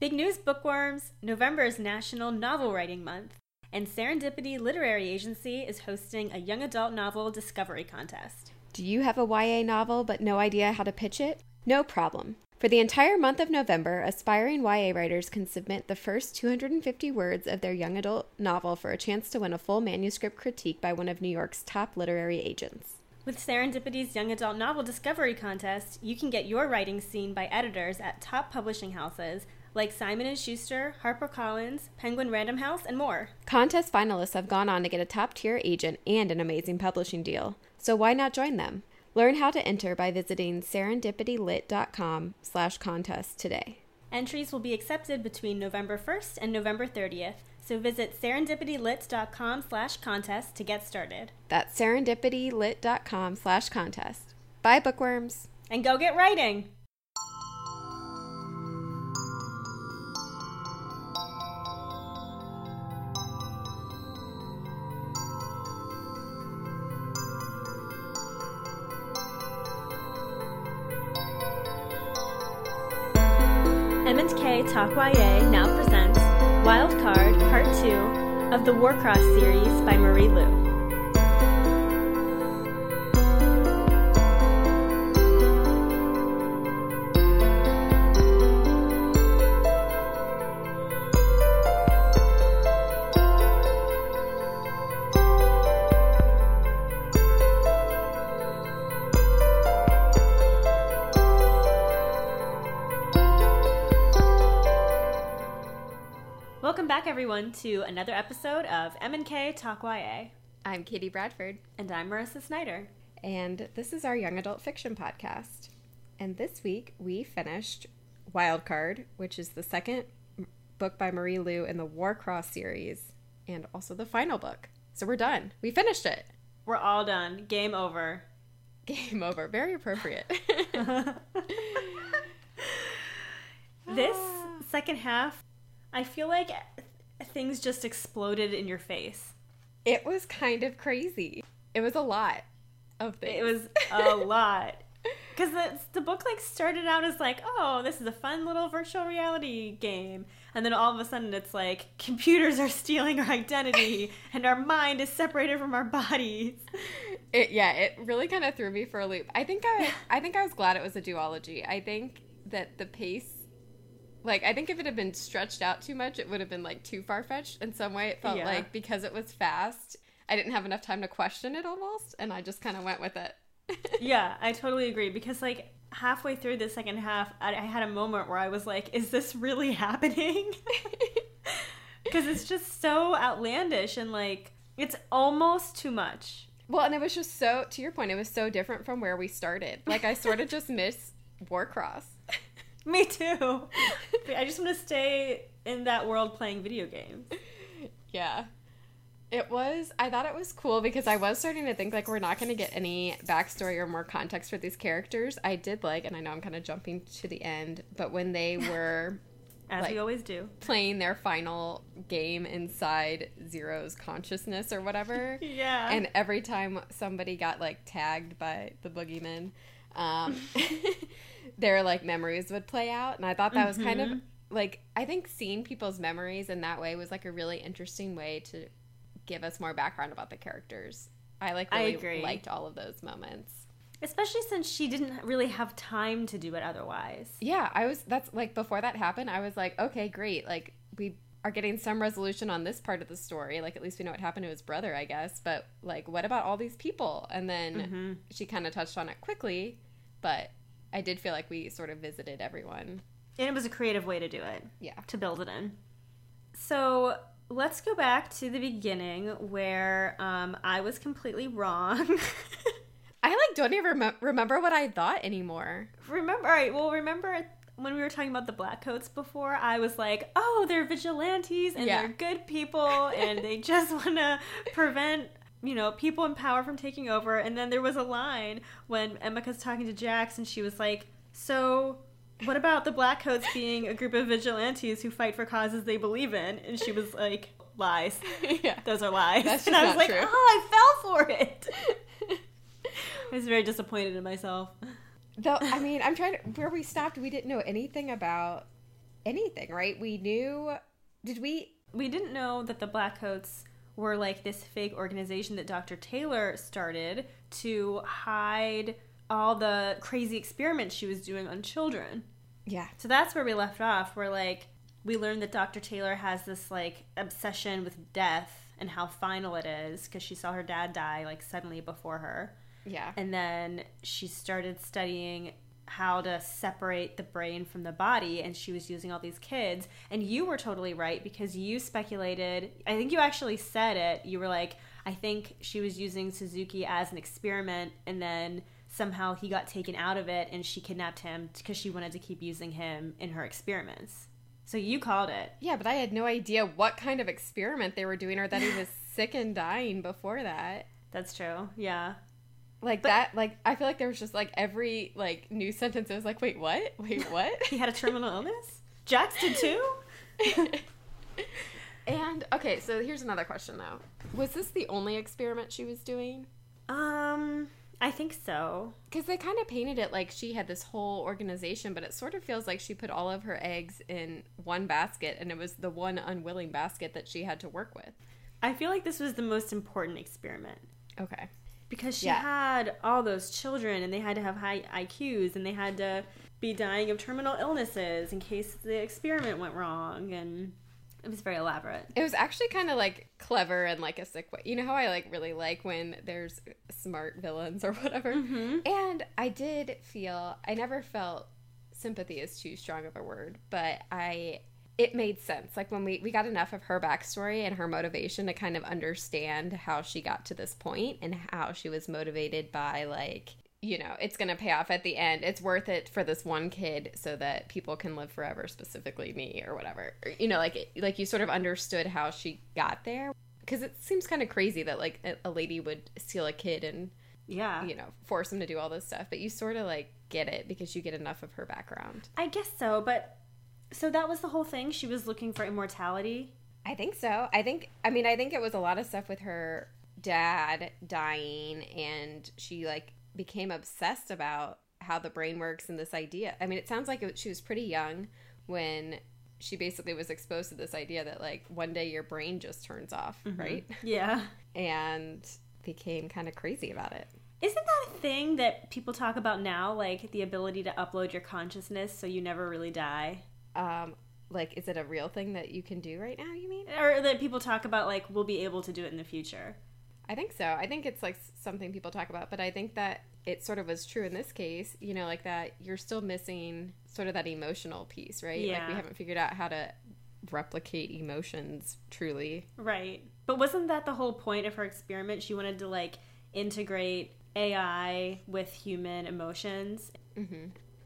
Big news, bookworms! November is National Novel Writing Month, and Serendipity Literary Agency is hosting a young adult novel discovery contest. Do you have a YA novel but no idea how to pitch it? No problem. For the entire month of November, aspiring YA writers can submit the first 250 words of their young adult novel for a chance to win a full manuscript critique by one of New York's top literary agents. With Serendipity's Young Adult Novel Discovery Contest, you can get your writing seen by editors at top publishing houses like Simon & Schuster, HarperCollins, Penguin Random House, and more. Contest finalists have gone on to get a top-tier agent and an amazing publishing deal. So why not join them? Learn how to enter by visiting serendipitylit.com slash contest today. Entries will be accepted between November 1st and November 30th, so visit serendipitylit.com slash contest to get started. That's serendipitylit.com slash contest. Bye, bookworms! And go get writing! YA now presents Wild Card Part 2 of the Warcross series by Marie Lu. Everyone, to another episode of M&K Talk YA. I'm Katie Bradford, And I'm Marissa Snyder. and this is our young adult fiction podcast. And this week we finished Wildcard, which is the second book by Marie Lu in the Warcross series, and also the final book. So we're done. We finished it. We're all done. Game over. Game over. Very appropriate. This second half, I feel like things just exploded in your face. it was kind of crazy. It was a lot of things. It was a lot. Because the, the book like started out as like, oh, this is a fun little virtual reality game, and then all of a sudden it's like computers are stealing our identity, and our mind is separated from our bodies. It, yeah, it really kind of threw me for a loop. I think I, I think I was glad it was a duology. I think that the pace, like, I think if it had been stretched out too much, it would have been like too far fetched. In some way, it felt Yeah. like because it was fast, I didn't have enough time to question it almost, and I just kind of went with it. Yeah, I totally agree because like halfway through the second half, I, I had a moment where I was like, "Is this really happening?" Because it's just so outlandish and like it's almost too much. well, and it was just so. To your point, it was so different from where we started. Like, I sort of just miss Warcross. Me too. I just want to stay in that world playing video games. Yeah. It was, I thought it was cool because I was starting to think like we're not going to get any backstory or more context for these characters. I did like, and I know I'm kind of jumping to the end, but when they were As Like- we always do. playing their final game inside Zero's consciousness or whatever, Yeah. and every time somebody got like tagged by the boogeyman, um, their like memories would play out, and I thought that was kind of Mhm. like I think seeing people's memories in that way was like a really interesting way to give us more background about the characters. I like I really agree. liked all of those moments. Especially since she didn't really have time to do it otherwise. Yeah, I was that's like before that happened, I was like, okay, great. Like we are getting some resolution on this part of the story. Like at least we know what happened to his brother, I guess. But like what about all these people? And then Mhm. she kind of touched on it quickly, but I did feel like we sort of visited everyone. And it was a creative way to do it. Yeah. to build it in. So let's go back to the beginning where um, I was completely wrong. I like don't even rem- remember what I thought anymore. remember, all right, well, remember when we were talking about the black coats before? I was like, oh, they're vigilantes and Yeah. they're good people and they just want to prevent. You know, people in power from taking over. And then there was a line when Emika's talking to Jax, and she was like, "So, what about the Black Coats being a group of vigilantes who fight for causes they believe in?" And she was like, "Lies. yeah. Those are lies." And I was like, true. "Oh, I fell for it." I was very disappointed in myself. Though I mean, I'm trying to where we stopped. We didn't know anything about anything, right? We knew. Did we? We didn't know that the Blackcoats were like this fake organization that Dr. Taylor started to hide all the crazy experiments she was doing on children. Yeah. So that's where we left off. Where like we learned that Dr. Taylor has this like obsession with death and how final it is because she saw her dad die like suddenly before her. Yeah. And then she started studying how to separate the brain from the body and she was using all these kids. And you were totally right because you speculated i think you actually said it you were like i think she was using sasuke as an experiment and then somehow he got taken out of it and she kidnapped him because she wanted to keep using him in her experiments. So you called it. Yeah, but I had no idea what kind of experiment they were doing or that he was sick and dying before that. that's true yeah Like that, like I feel like there was just like every like new sentence. It was like, wait, what? Wait, what? he had a terminal illness jax did too and okay, so here's another question though: Was this the only experiment she was doing? um i think so Because they kind of painted it like she had this whole organization, but it sort of feels like she put all of her eggs in one basket, and it was the one unwilling basket that she had to work with. I feel like this was the most important experiment Okay. Because she Yeah. had all those children and they had to have high IQs and they had to be dying of terminal illnesses in case the experiment went wrong and it was very elaborate. It was actually kind of like clever and like a sick way. You know how I like really like when there's smart villains or whatever. Mm-hmm. And I did feel I never felt sympathy is too strong of a word, but I it made sense. Like when we we got enough of her backstory and her motivation to kind of understand how she got to this point and how she was motivated by like you know, it's going to pay off at the end. It's worth it for this one kid so that people can live forever, specifically me or whatever. You know, like like you sort of understood how she got there because it seems kind of crazy that like a- a lady would steal a kid and Yeah. you know force him to do all this stuff, but you sort of like get it because you get enough of her background. I guess so, but so that was the whole thing. She was looking for immortality. I think so. I think I mean I think it was a lot of stuff with her dad dying and she like became obsessed about how the brain works and this idea. I mean it sounds like it, she was pretty young when she basically was exposed to this idea that like one day your brain just turns off, mm-hmm. right? Yeah. And became kind of crazy about it. Isn't that a thing that people talk about now like the ability to upload your consciousness so you never really die? Um like is it a real thing that you can do right now, you mean? Or that people talk about like we'll be able to do it in the future. I think so. I think it's like something people talk about, but I think that it sort of was true in this case, you know, like that you're still missing sort of that emotional piece, right? Like Yeah. we haven't figured out how to replicate emotions truly. Right. But wasn't that the whole point of her experiment? She wanted to like integrate AI with human emotions.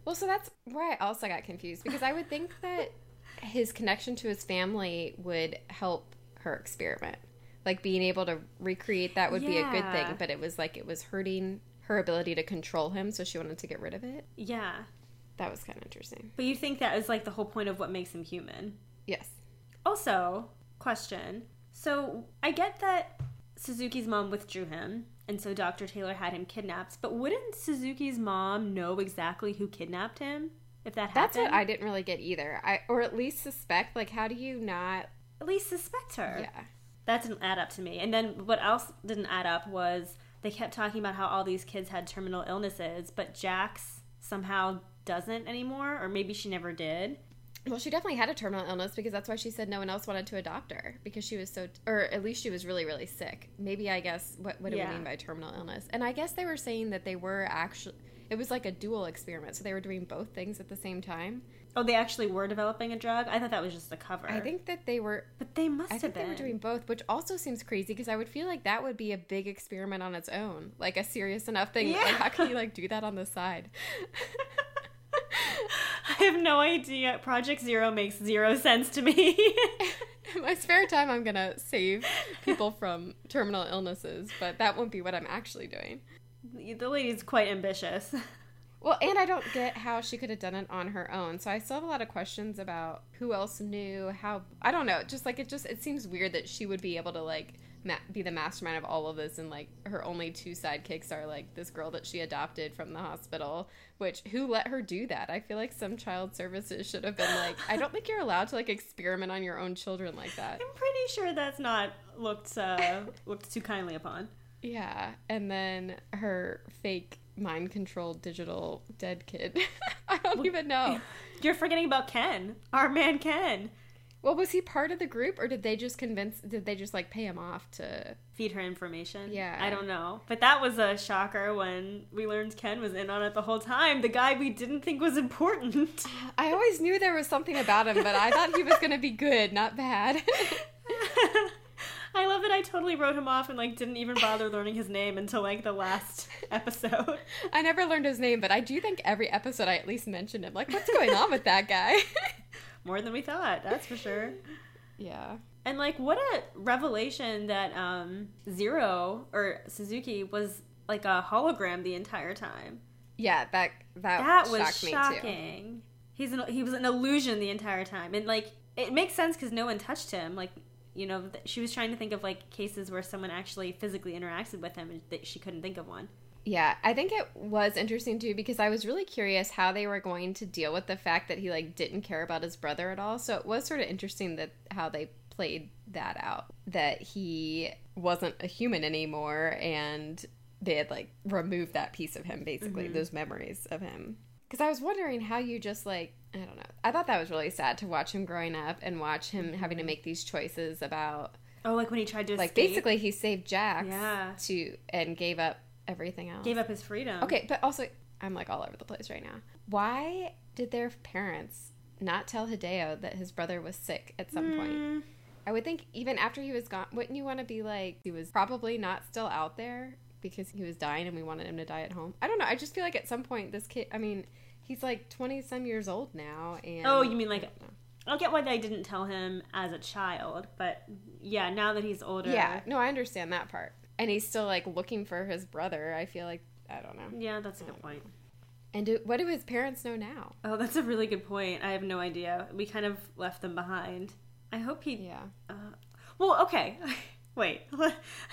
Well, so that's where I also got confused because I would think that his connection to his family would help her experiment. Like being able to recreate that would be a good thing, but it was like it was hurting her ability to control him, so she wanted to get rid of it. Yeah. That was kind of interesting. But you think that is like the whole point of what makes him human. Yes. Also, question. So I get that Sasuke's mom withdrew him, and so Dr. Taylor had him kidnapped, but wouldn't Sasuke's mom know exactly who kidnapped him if that happened? That's what I didn't really get either. I or at least suspect. Like, how do you not? At least suspect her. Yeah. That didn't add up to me. And then what else didn't add up was they kept talking about how all these kids had terminal illnesses, but Jax somehow doesn't anymore, or maybe she never did. Well, she definitely had a terminal illness because that's why she said no one else wanted to adopt her because she was so, or at least she was really, really sick. Maybe I guess what what do Yeah. we mean by terminal illness? And I guess they were saying that they were actually. It was like a dual experiment, so they were doing both things at the same time. Oh, they actually were developing a drug? I thought that was just a cover. I think that they were. But they must I have think they been. were doing both, which also seems crazy because I would feel like that would be a big experiment on its own, like a serious enough thing. Yeah. Like, how can you like do that on the side? I have no idea. Project Zero makes zero sense to me. In my spare time, I'm gonna save people from terminal illnesses, but that won't be what I'm actually doing. the lady's quite ambitious. Well, and I don't get how she could have done it on her own. So I still have a lot of questions about who else knew how. I don't know. Just like it just it seems weird that she would be able to like ma- be the mastermind of all of this, and like her only two sidekicks are like this girl that she adopted from the hospital. Which who let her do that? I feel like some child services should have been like, I don't think you're allowed to like experiment on your own children like that. I'm pretty sure that's not looked uh, looked too kindly upon. Yeah, and then her fake mind controlled digital dead kid. I don't even know. You're forgetting about Ken, our man Ken. Well, was he part of the group, or did they just convince? Did they just like pay him off to? Feed her information. Yeah. I don't know. But that was a shocker when we learned Ken was in on it the whole time. The guy we didn't think was important. I always knew there was something about him, but I thought he was going to be good, not bad. I love that I totally wrote him off and like didn't even bother learning his name until like the last episode. I never learned his name, but I do think every episode I at least mentioned him. Like, what's going on with that guy? More than we thought, that's for sure. yeah. And like what a revelation that um Zero or Sasuke was like a hologram the entire time. Yeah, that that, That was shocked me too. shocking. He's an, he was an illusion the entire time. And like it makes sense cuz no one touched him. Like you know, she was trying to think of like cases where someone actually physically interacted with him and that she couldn't think of one. Yeah, I think it was interesting too because I was really curious how they were going to deal with the fact that he like didn't care about his brother at all. So it was sort of interesting that how they played that out that he wasn't a human anymore and they had like removed that piece of him basically, mm-hmm. those memories of him. Cuz I was wondering how you just like I don't know. I thought that was really sad to watch him growing up and watch him having to mm-hmm. make these choices about Oh, like when he tried to like escape, basically he saved Jax Yeah. to and gave up everything else. gave up his freedom. Okay, but also I'm like all over the place right now. Why did their parents not tell Hideo that his brother was sick at some point? Mm, I would think even after he was gone, wouldn't you want to be like he was probably not still out there because he was dying and we wanted him to die at home? I don't know. I just feel like at some point this kid, I mean, he's like 20 some years old now and Oh, you mean like- I. I'll get why they didn't tell him as a child, but yeah, now that he's older, Yeah, no, I understand that part. And he's still like looking for his brother. I feel like I don't know. yeah, that's a good point. And do, what do his parents know now? Oh, that's a really good point. I have no idea. We kind of left them behind. I hope he. Yeah. Uh, well, okay. Wait. because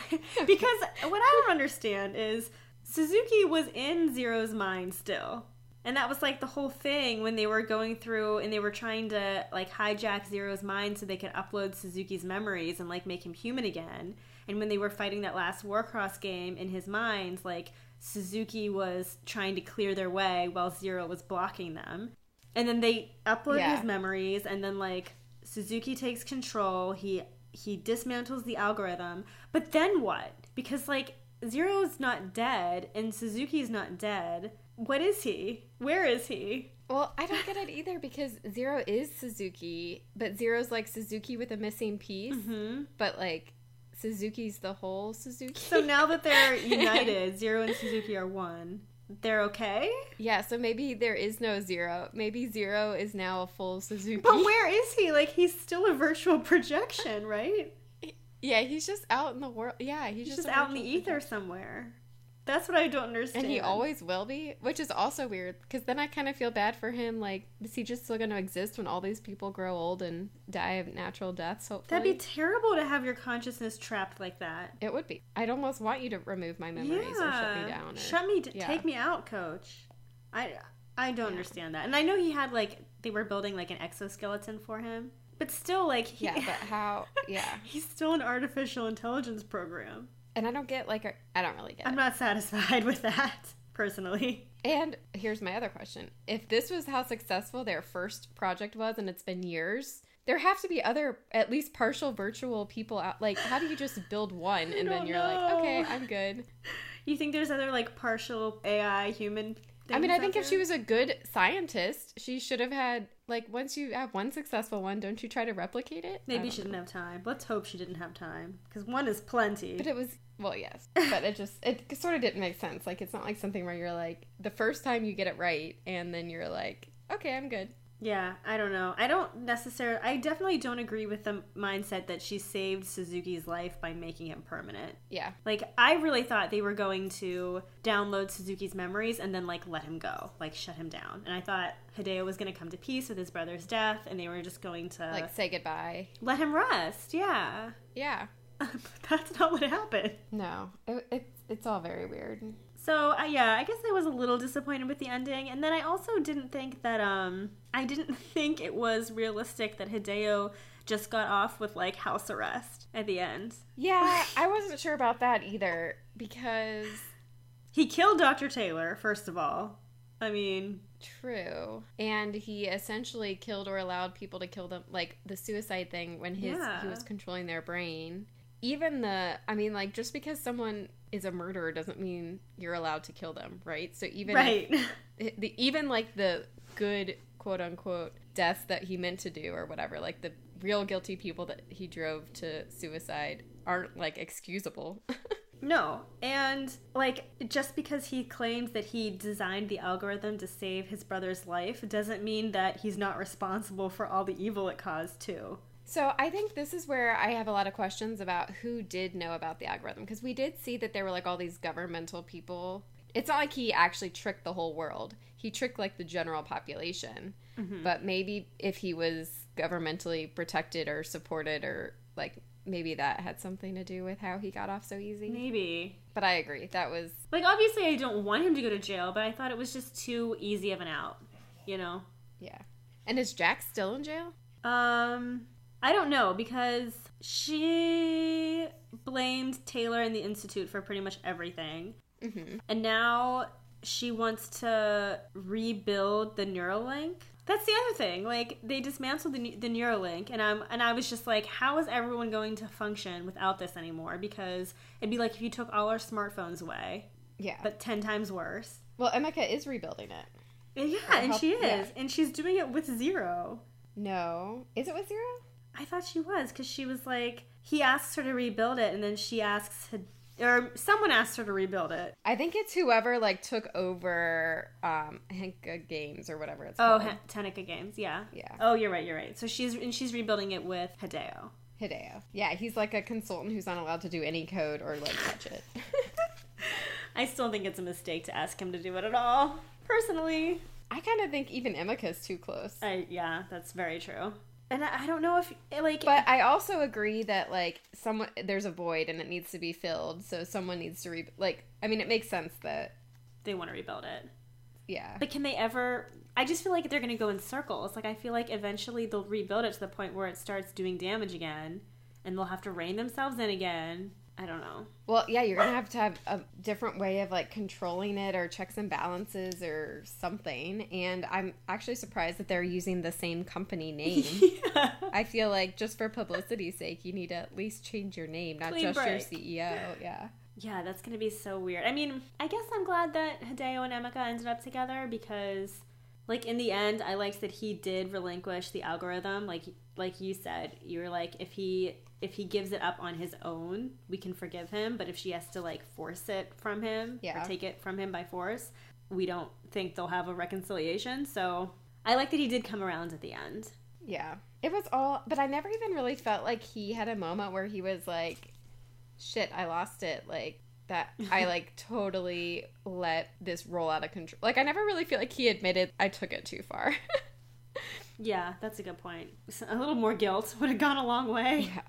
what I don't understand is Sasuke was in Zero's mind still. And that was like the whole thing when they were going through and they were trying to like hijack Zero's mind so they could upload Sasuke's memories and like make him human again. And when they were fighting that last Warcross game in his mind, like Sasuke was trying to clear their way while Zero was blocking them. And then they upload Yeah. his memories and then like Sasuke takes control. He he dismantles the algorithm. But then what? Because like Zero's not dead and Sasuke's not dead. What is he? Where is he? Well, I don't get it either because Zero is Sasuke, but Zero's like Sasuke with a missing piece, hmm but like Sasuke's the whole Sasuke. So now that they're united, Zero and Sasuke are one. They're okay? yeah, so maybe there is no Zero. Maybe Zero is now a full Sasuke. But where is he? Like he's still a virtual projection, right? Yeah, he's just out in the world. Yeah, he's, He's just, just out in the ether somewhere. That's what I don't understand. And he always will be, which is also weird because then I kind of feel bad for him. Like, is he just still going to exist when all these people grow old and die of natural deaths? Hopefully, That'd be terrible to have your consciousness trapped like that. it would be. I'd almost want you to remove my memories or shut me down. Or, Shut me. D- yeah. Take me out, coach. I I don't Yeah. understand that. And I know he had like they were building like an exoskeleton for him, but still like he, Yeah, but how? Yeah, he's still an artificial intelligence program. And I don't get like a, I don't really get. I'm it. not satisfied with that personally. And here's my other question: If this was how successful their first project was, and it's been years. There have to be other, at least partial virtual people out. Like, how do you just build one and then you're like, okay, I'm good? You think there's other like partial AI human? I mean, I think if there? she was a good scientist, she should have had like once you have one successful one, don't you try to replicate it? Maybe she know. didn't have time. Let's hope she didn't have time because one is plenty. But it was well, yes, but it just it sort of didn't make sense. Like it's not like something where you're like the first time you get it right, and then you're like, okay, I'm good. Yeah, I don't know. I don't necessarily. I definitely don't agree with the mindset that she saved Sasuke's life by making him permanent. Yeah, Like, I really thought they were going to download Sasuke's memories and then, like, let him go, like, shut him down. And I thought Hideo was going to come to peace with his brother's death and they were just going to like say goodbye. let him rest. Yeah. Yeah, But That's not what happened. No, it, it's it's all very weird. So uh, yeah, I guess I was a little disappointed with the ending, and then I also didn't think that um I didn't think it was realistic that Hideo just got off with like house arrest at the end. Yeah, I wasn't sure about that either because He killed Dr. Taylor, first of all. I mean, true, and he essentially killed or allowed people to kill them, like the suicide thing when his Yeah. he was controlling their brain. Even the, I mean, like just because someone is a murderer doesn't mean you're allowed to kill them, right? So even right. the even like the good quote unquote deaths that he meant to do or whatever like the real guilty people that he drove to suicide aren't like excusable no. And like just because he claims that he designed the algorithm to save his brother's life doesn't mean that he's not responsible for all the evil it caused too. So i think this is where i have a lot of questions about who did know about the algorithm because we did see that there were like all these governmental people it's not like he actually tricked the whole world he tricked like the general population but maybe if he was governmentally protected or supported or like maybe that had something to do with how he got off so easy Maybe. But I agree. That was Like obviously I don't want him to go to jail, but I thought it was just too easy of an out, you know. yeah. And is Jack still in jail? Um I don't know because she blamed Taylor and the institute for pretty much everything. Mm-hmm. And now she wants to rebuild the NeuroLink. That's the other thing. Like they dismantled the, the NeuroLink, and I'm and I was just like, how is everyone going to function without this anymore? Because it'd be like if you took all our smartphones away, Yeah. but ten times worse. well, Emika is rebuilding it. Yeah, and help- she is, yeah. and she's doing it with zero. No. Is it with zero? I thought she was because she was like, he asks her to rebuild it, and then she asks, or someone asked her to rebuild it. I think it's whoever like took over um Henka Games or whatever it's Oh, called. H- Tenica Games, yeah. Yeah. Oh, you're right. You're right. So she's and she's rebuilding it with Hideo. Hideo. Yeah, he's like a consultant who's not allowed to do any code or like touch it. I still think it's a mistake to ask him to do it at all. Personally, I kind of think even Emika's too close. I yeah, that's very true. And I, I don't know if like, But I also agree that like someone there's a void and it needs to be filled, so someone needs to re like I mean it makes sense that they want to rebuild it. yeah. But can they ever? I just feel like they're going to go in circles. Like I feel like eventually they'll rebuild it to the point where it starts doing damage again, and they'll have to rein themselves in again. I don't know. Well, yeah, you're gonna have to have a different way of like controlling it or checks and balances or something. And I'm actually surprised that they're using the same company name. yeah. I feel like just for publicity's sake, you need to at least change your name, not Clean just your. CEO. Yeah. Yeah, that's gonna be so weird. I mean, I guess I'm glad that Hideo and Emika ended up together because, like, in the end, I liked that he did relinquish the algorithm. Like, like you said, you were like, if he if he gives it up on his own, we can forgive him. But if she has to like force it from him Yeah. or take it from him by force, we don't think they'll have a reconciliation. So I like that he did come around at the end. Yeah. It was all, but I never even really felt like he had a moment where he was like, shit, I lost it. Like, that I like totally let this roll out of control. Like, I never really feel like he admitted I took it too far. Yeah, that's a good point. A little more guilt would have gone a long way. yeah.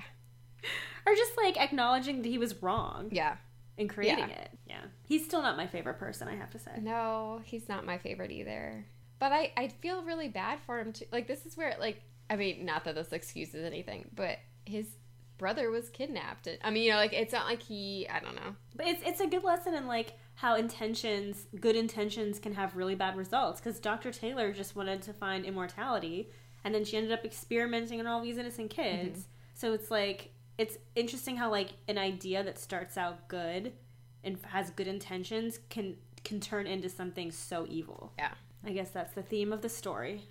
Or just like acknowledging that he was wrong. Yeah. in creating Yeah. it. Yeah. He's still not my favorite person, I have to say. No, he's not my favorite either. But I, I feel really bad for him too. Like this is where like I mean, not that this excuses anything, but his brother was kidnapped. I mean, you know, like it's not like he I don't know. But it's it's a good lesson in like how intentions, good intentions can have really bad results cuz Dr. Taylor just wanted to find immortality and then she ended up experimenting on all these innocent kids. Mm-hmm. So it's like it's interesting how like an idea that starts out good and has good intentions can can turn into something so evil. Yeah. I guess that's the theme of the story.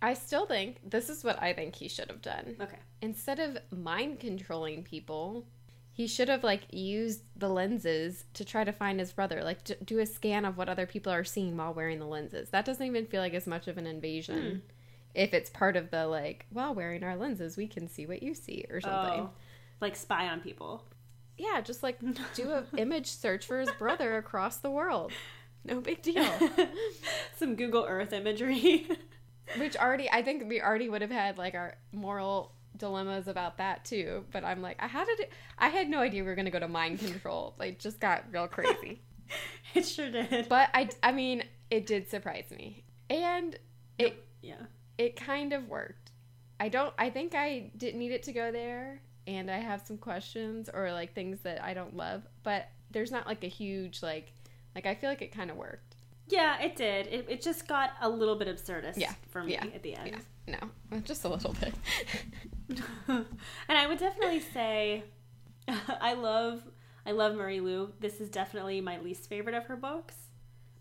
I still think this is what I think he should have done. Okay. Instead of mind controlling people, he should have like used the lenses to try to find his brother. Like d- do a scan of what other people are seeing while wearing the lenses. That doesn't even feel like as much of an invasion. Hmm. If it's part of the like, while wearing our lenses, we can see what you see or something. Oh, like spy on people. Yeah, just like do an image search for his brother across the world. No big deal. Some Google Earth imagery. Which already, I think we already would have had like our moral dilemmas about that too. But I'm like, how did it? I had no idea we were gonna go to mind control. Like, just got real crazy. it sure did. But I, I mean, it did surprise me, and it, yeah, it kind of worked. I don't. I think I didn't need it to go there, and I have some questions or like things that I don't love. But there's not like a huge like, like I feel like it kind of worked. Yeah, it did. It, it just got a little bit absurdist Yeah, for me yeah, at the end. Yeah. No, just a little bit. and I would definitely say I love I love Marie Lu. This is definitely my least favorite of her books,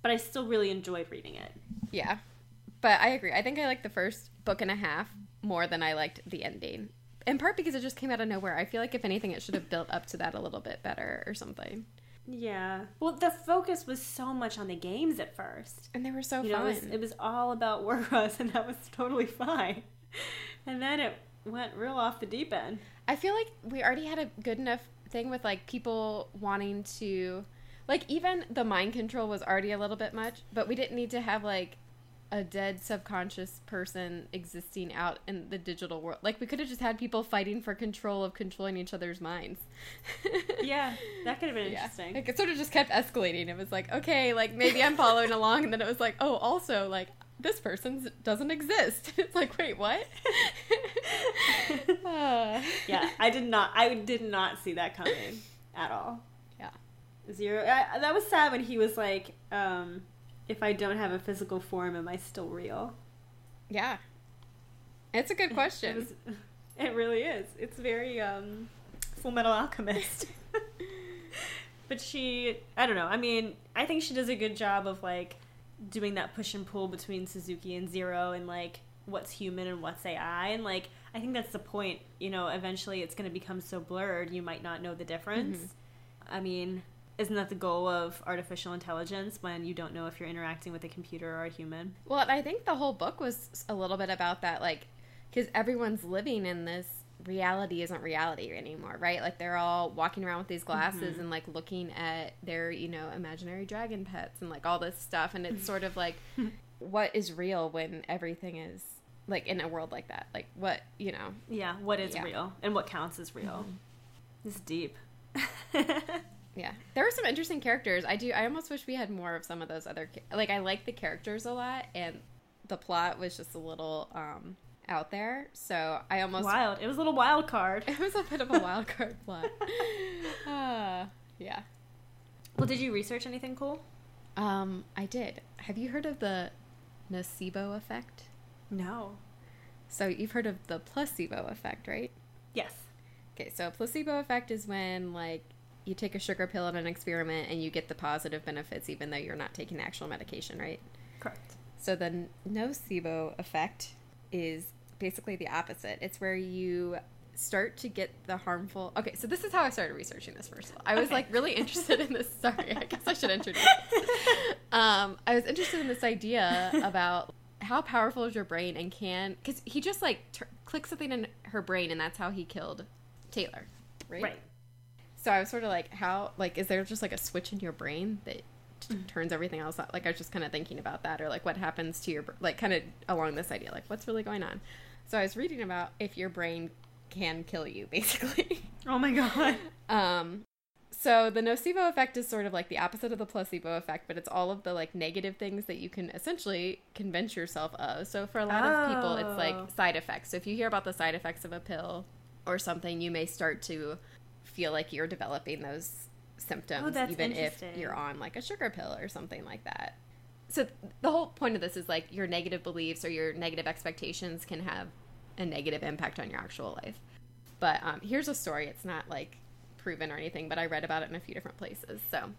but I still really enjoyed reading it. Yeah. But I agree. I think I liked the first book and a half more than I liked the ending. In part because it just came out of nowhere. I feel like if anything it should have built up to that a little bit better or something. Yeah. Well, the focus was so much on the games at first. And they were so you fun. know, it was, it was all about Warcross, and that was totally fine. And then it went real off the deep end. I feel like we already had a good enough thing with like people wanting to like even the mind control was already a little bit much, but we didn't need to have like a dead subconscious person existing out in the digital world. Like we could have just had people fighting for control of controlling each other's minds. Yeah, that could have been Yeah. interesting. Like it sort of just kept escalating. It was like, okay, like maybe I'm following along, and then it was like, oh, also like this person doesn't exist. It's like, wait, what? Uh, yeah, I did not. I did not see that coming at all. Yeah. Zero. I, that was sad when he was like, um, "If I don't have a physical form, am I still real?" yeah. It's a good It, question. was, it really is. It's very um, Full Metal Alchemist. but she, I don't know. I mean, I think she does a good job of like doing that push and pull between Sasuke and Zero, and like what's human and what's AI, and like I think that's the point. You know, eventually it's going to become so blurred you might not know the difference. I mean, isn't that the goal of artificial intelligence when you don't know if you're interacting with a computer or a human? Well, I think the whole book was a little bit about that, like, because everyone's living in this reality isn't reality anymore, right? Like, they're all walking around with these glasses Mhm. and, like, looking at their, you know, imaginary dragon pets and, like, all this stuff. And it's sort of like, what is real when everything is, like, in a world like that? Like, what, you know? Yeah, what is Yeah. real and what counts as real? This is deep. Yeah, there were some interesting characters. I do. I almost wish we had more of some of those other. Like, I like the characters a lot, and the plot was just a little um out there. So I almost wild. It was a little wild card. It was a bit of a wild card plot. Uh, yeah. Well, did you research anything cool? Um, I did. Have you heard of the nocebo effect? No. So you've heard of the placebo effect, right? Yes. Okay, so placebo effect is when like you take a sugar pill in an experiment and you get the positive benefits even though you're not taking actual medication, right? Correct. So the nocebo effect is basically the opposite. It's where you start to get the harmful. Okay, so this is how I started researching this. First of all, I was Okay. like really interested in this. Sorry, I guess I should introduce. um, I was interested in this idea about how powerful is your brain and can because he just like t- clicked something in her brain and that's how he killed Taylor, right? Right. So I was sort of like, how like is there just like a switch in your brain that t- turns everything else out? Like I was just kind of thinking about that, or like what happens to your like kind of along this idea, like what's really going on. So I was reading about if your brain can kill you, basically. Oh my god. um, so the nocebo effect is sort of like the opposite of the placebo effect, but it's all of the like negative things that you can essentially convince yourself of. So for a lot of people, it's Oh. like side effects. So if you hear about the side effects of a pill or something, you may start to feel like you're developing those symptoms, Oh, even if you're on like a sugar pill or something like that. So the whole point of this is like your negative beliefs or your negative expectations can have a negative impact on your actual life. But um, here's a story. It's not like proven or anything, but I read about it in a few different places. So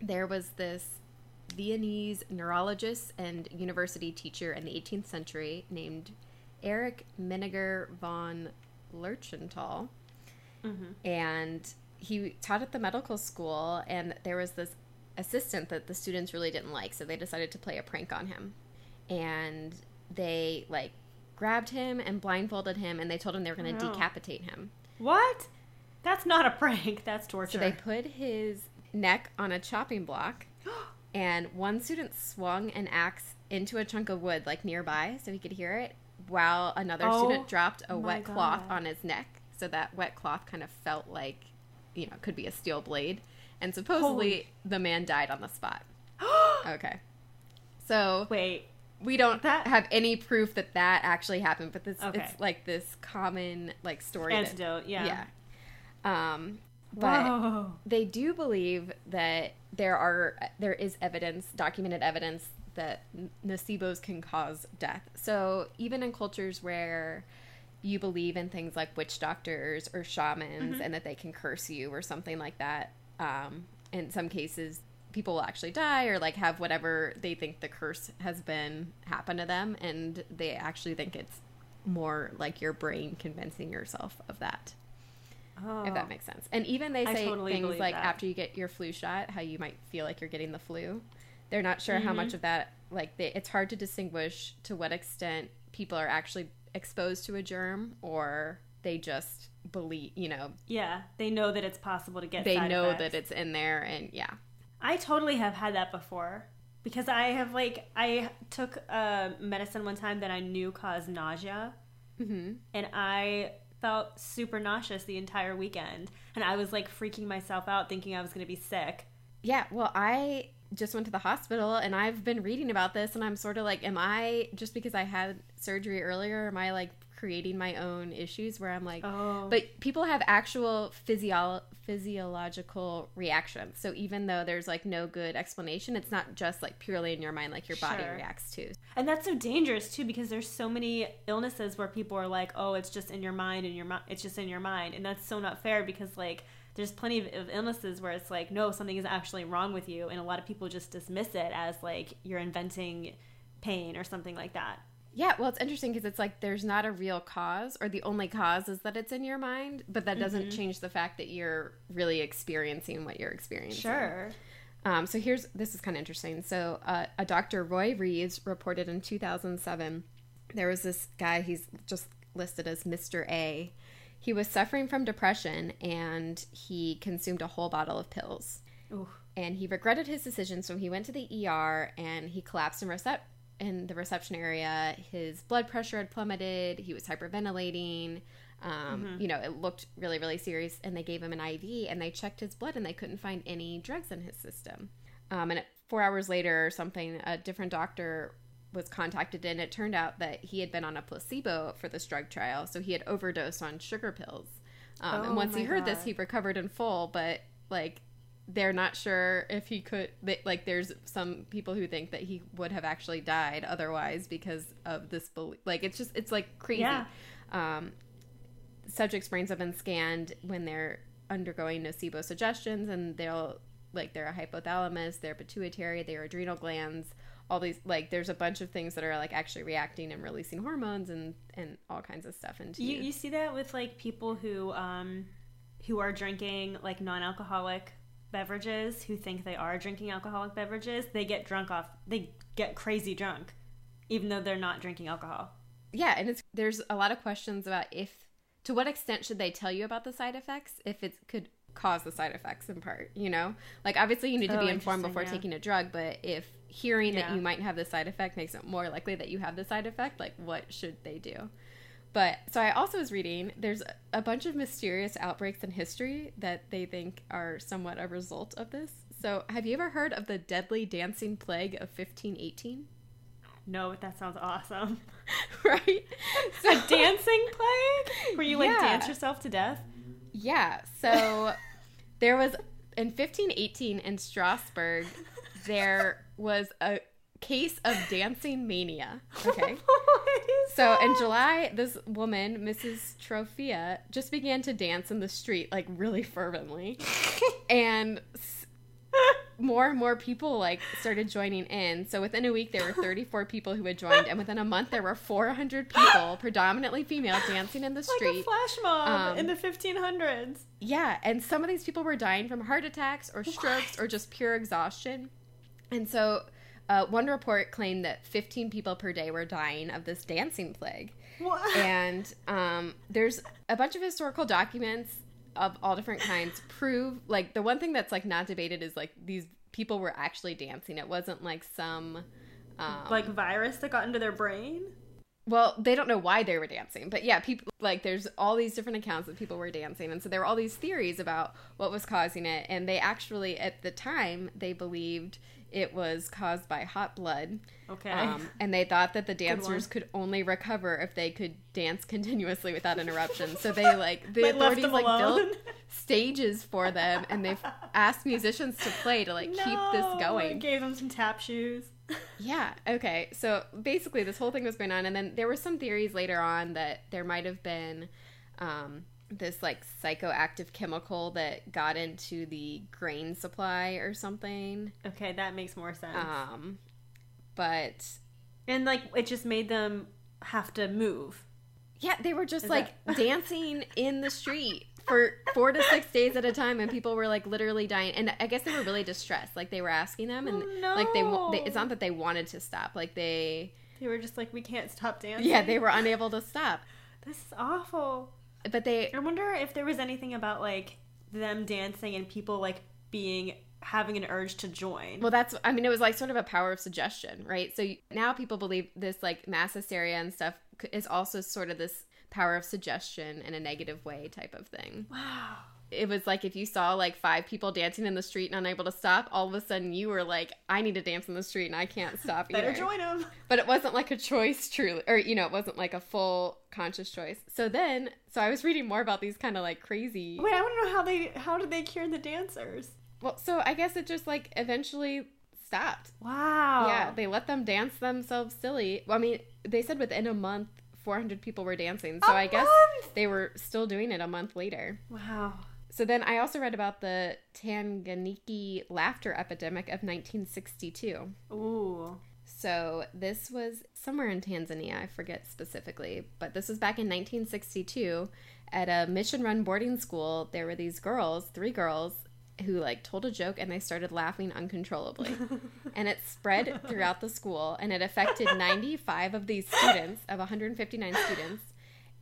there was this Viennese neurologist and university teacher in the 18th century named Erich Menninger von Lerchenthal Mm-hmm. and he taught at the medical school and there was this assistant that the students really didn't like so they decided to play a prank on him and they like grabbed him and blindfolded him and they told him they were going to decapitate him What? That's not a prank. That's torture. so they put his neck on a chopping block and one student swung an axe into a chunk of wood like nearby so he could hear it while another Oh student dropped a wet cloth on his neck. So that wet cloth kind of felt like, you know, could be a steel blade. And supposedly Holy- the man died on the spot. Okay. So Wait, we don't That- have any proof that that actually happened, but this Okay. it's like this common like story. that- antidote. Yeah. yeah. Um, but Whoa. they do believe that there are there is evidence, documented evidence that nocebos can cause death. So even in cultures where you believe in things like witch doctors or shamans and that they can curse you or something like that, um, in some cases people will actually die or like have whatever they think the curse has been happen to them and they actually think it's more like your brain convincing yourself of that Oh. if that makes sense. And even they say totally things like that. after you get your flu shot, how you might feel like you're getting the flu. They're not sure how Mm-hmm. much of that, like, they, it's hard to distinguish to what extent people are actually exposed to a germ or they just believe, you know, Yeah, they know that it's possible to get. they know effects. that it's in there and yeah. I totally have had that before because I have like I took a medicine one time that I knew caused nausea, hmm and I felt super nauseous the entire weekend, and I was like freaking myself out, thinking I was going to be sick. Yeah, well, I just went to the hospital and I've been reading about this and I'm sort of like, am I, just because I had surgery earlier, am I like creating my own issues where I'm like, Oh, But people have actual physio- physiological reactions. So even though there's like no good explanation, it's not just like purely in your mind, like your body reacts to. and that's so dangerous too because there's so many illnesses where people are like, "Oh, it's just in your mind, and your mind, it's just in your mind," and that's so not fair because like there's plenty of, of illnesses where it's like, no, something is actually wrong with you, and a lot of people just dismiss it as like you're inventing pain or something like that. Yeah, well, it's interesting because it's like there's not a real cause, or the only cause is that it's in your mind, but that doesn't change the fact that you're really experiencing what you're experiencing. Sure. Um, so here's this is kind of interesting. So uh, a Dr. Roy Reeves reported in 2007 there was this guy he's just listed as Mr. A. He was suffering from depression and he consumed a whole bottle of pills. Ooh. And he regretted his decision, so he went to the ER and he collapsed in recep- in the reception area. His blood pressure had plummeted. He was hyperventilating. Um, You know, it looked really, really serious. And they gave him an IV and they checked his blood and they couldn't find any drugs in his system. Um, and four hours later or something, a different doctor was contacted and it turned out that he had been on a placebo for this drug trial. So he had overdosed on sugar pills. Um, Oh and once he heard this, he recovered in full, but like they're not sure if he could they, like there's some people who think that he would have actually died otherwise because of this belief like it's just it's like crazy Yeah. um subjects brains have been scanned when they're undergoing nocebo suggestions and they'll like their hypothalamus their pituitary their adrenal glands all these like there's a bunch of things that are like actually reacting and releasing hormones and and all kinds of stuff into You, you, you see that with like people who um who are drinking like non-alcoholic beverages who think they are drinking alcoholic beverages they get drunk off they get crazy drunk even though they're not drinking alcohol. Yeah and it's there's a lot of questions about if to what extent should they tell you about the side effects if it could cause the side effects in part you know? Like obviously you need to Oh, be informed before yeah. taking a drug but if hearing that you might have the side effect makes it more likely that you have the side effect like what should they do? But so i also was reading there's a bunch of mysterious outbreaks in history that they think are somewhat a result of this. So have you ever heard of the deadly dancing plague of 1518 no but that sounds awesome. Right? A dancing plague? Where you like Yeah. dance yourself to death? Yeah. So there was in 1518 in Strasbourg, there was a case of dancing mania. Okay. So in July, this woman, Mrs. Troffea, just began to dance in the street like really fervently, and s- more and more people like started joining in. So within a week, there were 34 people who had joined, and within a month, there were 400 people, predominantly female, dancing in the like street. a flash mob Um, in the 1500s Yeah, and some of these people were dying from heart attacks or strokes or just pure exhaustion. And so, uh, one report claimed that 15 people per day were dying of this dancing plague. what And um, there's a bunch of historical documents of all different kinds prove like the one thing that's like not debated is like these people were actually dancing. It wasn't like some um, like virus that got into their brain well, they don't know why they were dancing, but yeah, people like there's all these different accounts that people were dancing, and so there were all these theories about what was causing it, and they actually at the time they believed it was caused by hot blood. Okay. Um, and they thought that the dancers could only recover if they could dance continuously without interruption. So they like the They authorities like alone. built stages for them, and they've asked musicians to play to like keep this going. Gave them some tap shoes. Yeah. Okay. So basically, this whole thing was going on, and then there were some theories later on that there might have been um, this like psychoactive chemical that got into the grain supply or something. Okay, that makes more sense. Um, but and like it just made them have to move. yeah, they were just Is like that- dancing in the street for four to six days at a time, and people were like literally dying. And I guess they were really distressed. Like they were asking them, and Oh, like they, they, it's not that they wanted to stop. Like they, They were just like, we can't stop dancing. yeah, they were unable to stop. This is awful. But they I wonder if there was anything about like them dancing and people like being having an urge to join. Well, that's, I mean, it was like sort of a power of suggestion, right? So now people believe this like mass hysteria and stuff is also sort of this power of suggestion in a negative way type of thing. wow. It was like if you saw like five people dancing in the street and unable to stop, all of a sudden you were like, I need to dance in the street and I can't stop either. Better join them. But it wasn't like a choice, truly, or you know, it wasn't like a full conscious choice. So then, so I was reading more about these kind of like crazy. Wait, I want to know how they how did they cure the dancers? Well, so I guess it just like eventually stopped. Wow. Yeah, they let them dance themselves silly. Well, I mean, they said within a month, 400 people were dancing. So A I guess month? they were still doing it a month later. Wow. So then I also read about the Tanganyika laughter epidemic of 1962. Ooh. So this was somewhere in Tanzania, I forget specifically, but this was back in 1962 at a mission run boarding school. There were these girls, three girls, who like told a joke and they started laughing uncontrollably. and it spread throughout the school and it affected 95 of these students, of 159 students.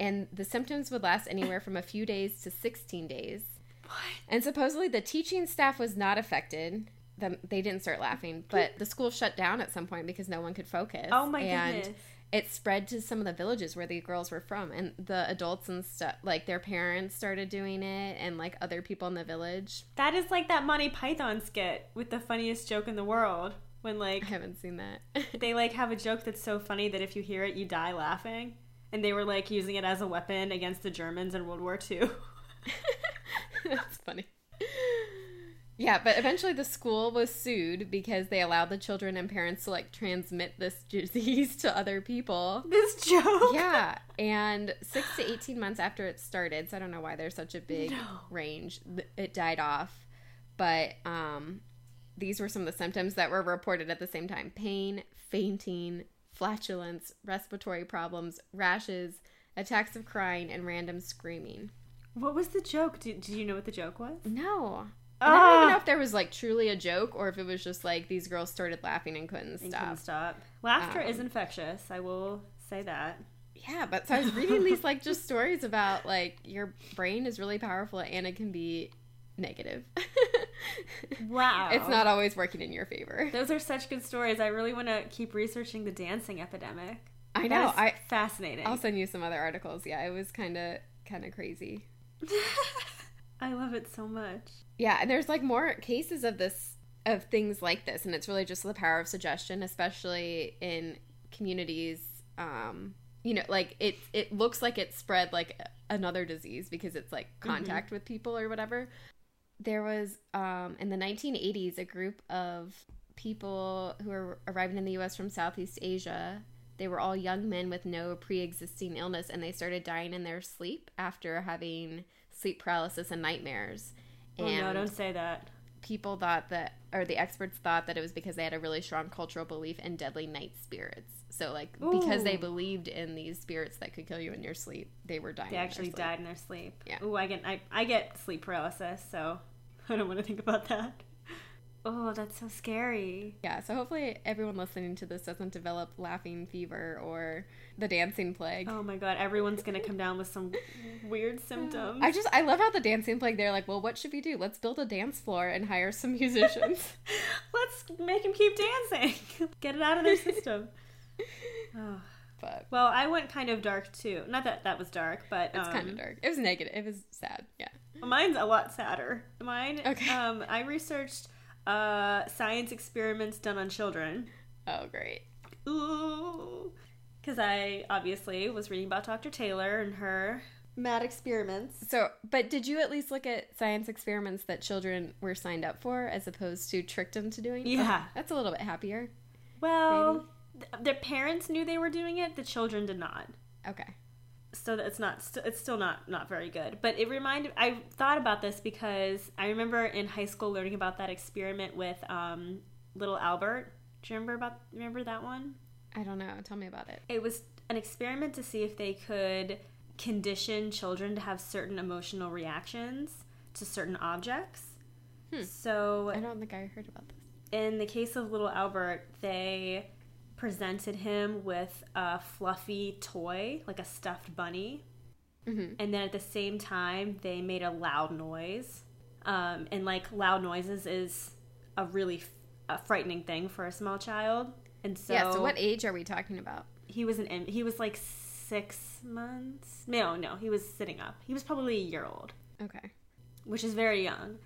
And the symptoms would last anywhere from a few days to 16 days. What? And supposedly the teaching staff was not affected. Them they didn't start laughing, but the school shut down at some point because no one could focus. Oh my and goodness. It spread to some of the villages where the girls were from, and the adults and stuff, like their parents, started doing it, and like other people in the village. That is like that Monty Python skit with the funniest joke in the world. When like I haven't seen that. they like have a joke that's so funny that if you hear it, you die laughing. And they were like using it as a weapon against the Germans in World War II. That's funny. Yeah, but eventually the school was sued because they allowed the children and parents to like transmit this disease to other people. this joke. Yeah, and six to 18 months after it started, so I don't know why there's such a big No. range, it died off. But um, these were some of the symptoms that were reported at the same time pain, fainting, flatulence, respiratory problems, rashes, attacks of crying, and random screaming. What was the joke? Did, did you know what the joke was? No. I don't even Ah. know if there was like truly a joke or if it was just like these girls started laughing and couldn't And stop. couldn't stop. Laughter is Um, infectious. I will say that. Yeah, but so I was reading these like just stories about like your brain is really powerful and it can be negative. Wow. It's not always working in your favor. Those are such good stories. I really want to keep researching the dancing epidemic. I know. is I fascinating. I'll send you some other articles. Yeah, it was kind of kind of crazy. I love it so much. Yeah, and there's like more cases of this of things like this and it's really just the power of suggestion especially in communities um you know like it it looks like it spread like another disease because it's like contact with people or whatever there was um in the 1980s a group of people who were arriving in the US from Southeast Asia they were all young men with no pre-existing illness and they started dying in their sleep after having sleep paralysis and nightmares Oh no, don't say that. people thought that or the experts thought that it was because they had a really strong cultural belief in deadly night spirits so like because they believed in these spirits that could kill you in your sleep they were dying They in their actually sleep. died in their sleep. Yeah. Ooh, I get I, I get sleep paralysis, so I don't want to think about that. Oh, that's so scary. yeah so hopefully everyone listening to this doesn't develop laughing fever or the dancing plague Oh my god, everyone's gonna come down with some weird symptoms. I just I love how the dancing plague they're like, well, what should we do? Let's build a dance floor and hire some musicians. Let's make him keep dancing. Get it out of their system. Oh. but Well, I went kind of dark too. Not that that was dark, but it's um, kind of dark. It was negative. It was sad. Yeah. Mine's a lot sadder. Mine. Okay. Um, I researched uh, science experiments done on children. Oh, great. Ooh. Because I obviously was reading about Dr. Taylor and her mad experiments. So, but did you at least look at science experiments that children were signed up for as opposed to tricked into doing? Yeah. Oh, that's a little bit happier. Well, th- their parents knew they were doing it. The children did not. Okay. So that it's not st- it's still not not very good but it reminded i thought about this because i remember in high school learning about that experiment with um, little albert do you remember about remember that one I don't know. Tell me about it. it was an experiment to see if they could condition children to have certain emotional reactions to certain objects Hmm. so I don't think I heard about this. in the case of little Albert, they presented him with a fluffy toy, like a stuffed bunny. Mm-hmm. And then at the same time, they made a loud noise. Um, and like loud noises is a really f- a frightening thing for a small child. And so, yeah. So, what age are we talking about? he was an in- he was like six months. No, no, he was sitting up. He was probably a year old. Okay. which is very young.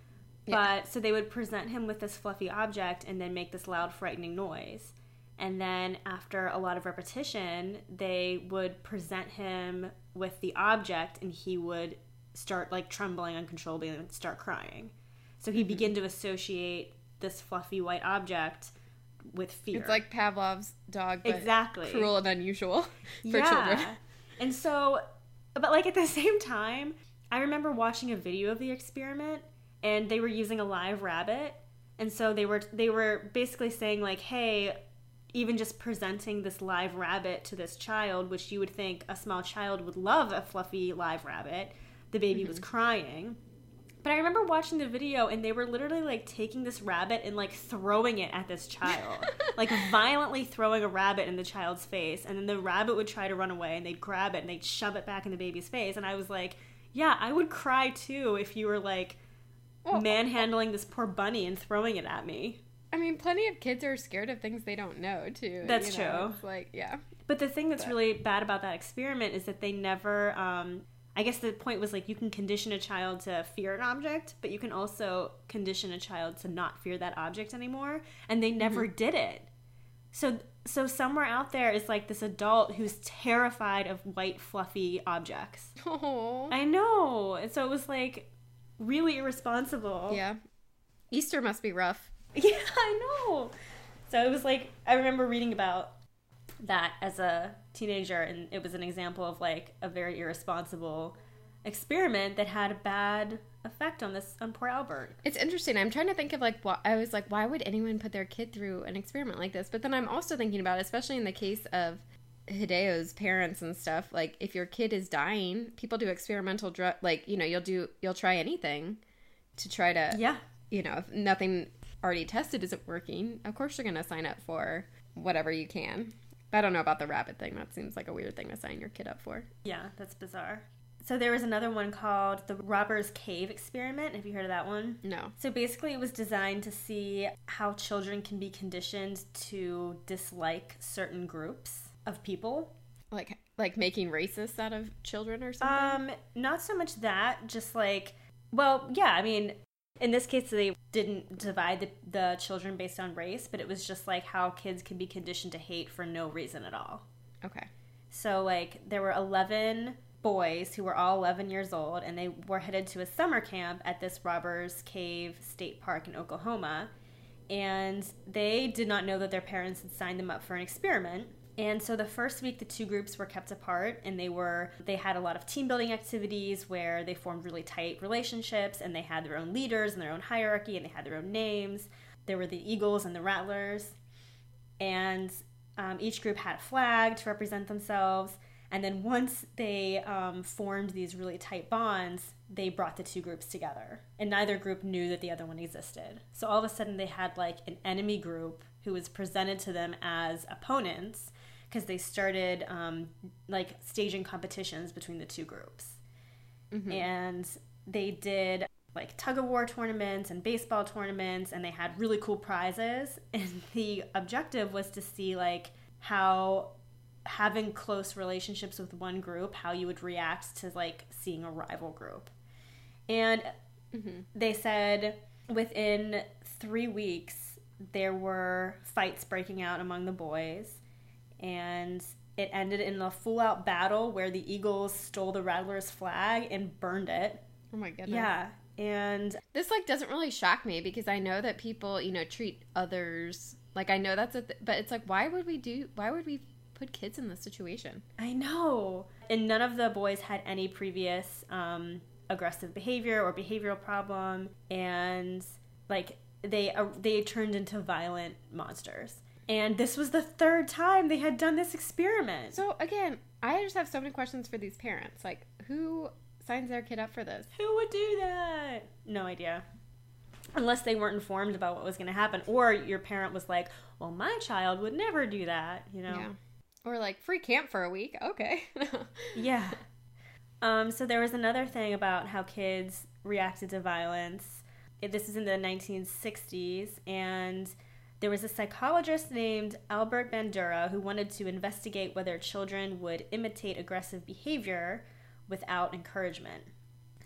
Yeah. But so they would present him with this fluffy object and then make this loud, frightening noise. And then after a lot of repetition, they would present him with the object and he would start like trembling uncontrollably and start crying. So Mm-hmm. he'd begin to associate this fluffy white object with fear. It's like Pavlov's dog, but exactly cruel and unusual for children. And so, but like at the same time, I remember watching a video of the experiment, and they were using a live rabbit, and so they were they were basically saying like, hey. Even just presenting this live rabbit to this child, which you would think a small child would love a fluffy live rabbit, the baby was mm-hmm. crying. But I remember watching the video and they were literally like taking this rabbit and like throwing it at this child. like violently throwing a rabbit in the child's face. And then the rabbit would try to run away and they'd grab it and they'd shove it back in the baby's face. And I was like, yeah, I would cry too if you were like oh, oh, oh. manhandling this poor bunny and throwing it at me. I mean, plenty of kids are scared of things they don't know too. That's you know? true. Like, yeah. But the thing that's But- really bad about that experiment is that they never. Um, I guess the point was like you can condition a child to fear an object, but you can also condition a child to not fear that object anymore, and they never did it. So, so somewhere out there is like this adult who's terrified of white fluffy objects. Oh. I know, and so it was like really irresponsible. Yeah. Easter must be rough. Yeah, I know. So it was like I remember reading about that as a teenager, and it was an example of like a very irresponsible experiment that had a bad effect on this on poor Albert. It's interesting. I'm trying to think of like what I was like, why would anyone put their kid through an experiment like this? But then I'm also thinking about, especially in the case of Hideo's parents and stuff, like if your kid is dying, people do experimental drug like, you know, you'll do you'll try anything to try to Yeah, you know, if nothing already tested isn't working, of course you're gonna sign up for whatever you can. I don't know about the rabbit thing. That seems like a weird thing to sign your kid up for. yeah, that's bizarre. So there was another one called the Robbers Cave experiment. Have you heard of that one? No. So basically, it was designed to see how children can be conditioned to dislike certain groups of people Like like making racists out of children or something? Um, not so much that, just like, well, yeah, I mean, in this case, they didn't divide the, the children based on race, but it was just like how kids can be conditioned to hate for no reason at all. okay. So, like, there were 11 boys who were all 11 years old, and they were headed to a summer camp at this Robbers Cave State Park in Oklahoma. And they did not know that their parents had signed them up for an experiment. And so the first week the two groups were kept apart and they were they had a lot of team building activities where they formed really tight relationships and they had their own leaders and their own hierarchy and they had their own names. There were the Eagles and the Rattlers and um, each group had a flag to represent themselves. And then once they um, formed these really tight bonds, they brought the two groups together. And neither group knew that the other one existed. So all of a sudden, they had like an enemy group who was presented to them as opponents because they started um, like staging competitions between the two groups. And they did like tug of war tournaments and baseball tournaments and they had really cool prizes and the objective was to see like how having close relationships with one group, how you would react to like seeing a rival group. And Mm-hmm. they said within three weeks there were fights breaking out among the boys, and it ended in a full out battle where the Eagles stole the Rattlers flag and burned it. Oh my goodness. Yeah. And This like doesn't really shock me because I know that people, you know, treat others like I know that's a th- but it's like why would we do why would we put kids in this situation? I know. And none of the boys had any previous um, aggressive behavior or behavioral problem, and like they uh, they turned into violent monsters. And this was the third time they had done this experiment. So again, I just have so many questions for these parents. Like who signs their kid up for this? Who would do that? No idea. Unless they weren't informed about what was going to happen, or your parent was like, "Well, my child would never do that," you know. Yeah. Or like free camp for a week. Okay. Yeah. Um, so there was another thing about how kids reacted to violence. This is in the 1960s, and there was a psychologist named Albert Bandura who wanted to investigate whether children would imitate aggressive behavior without encouragement.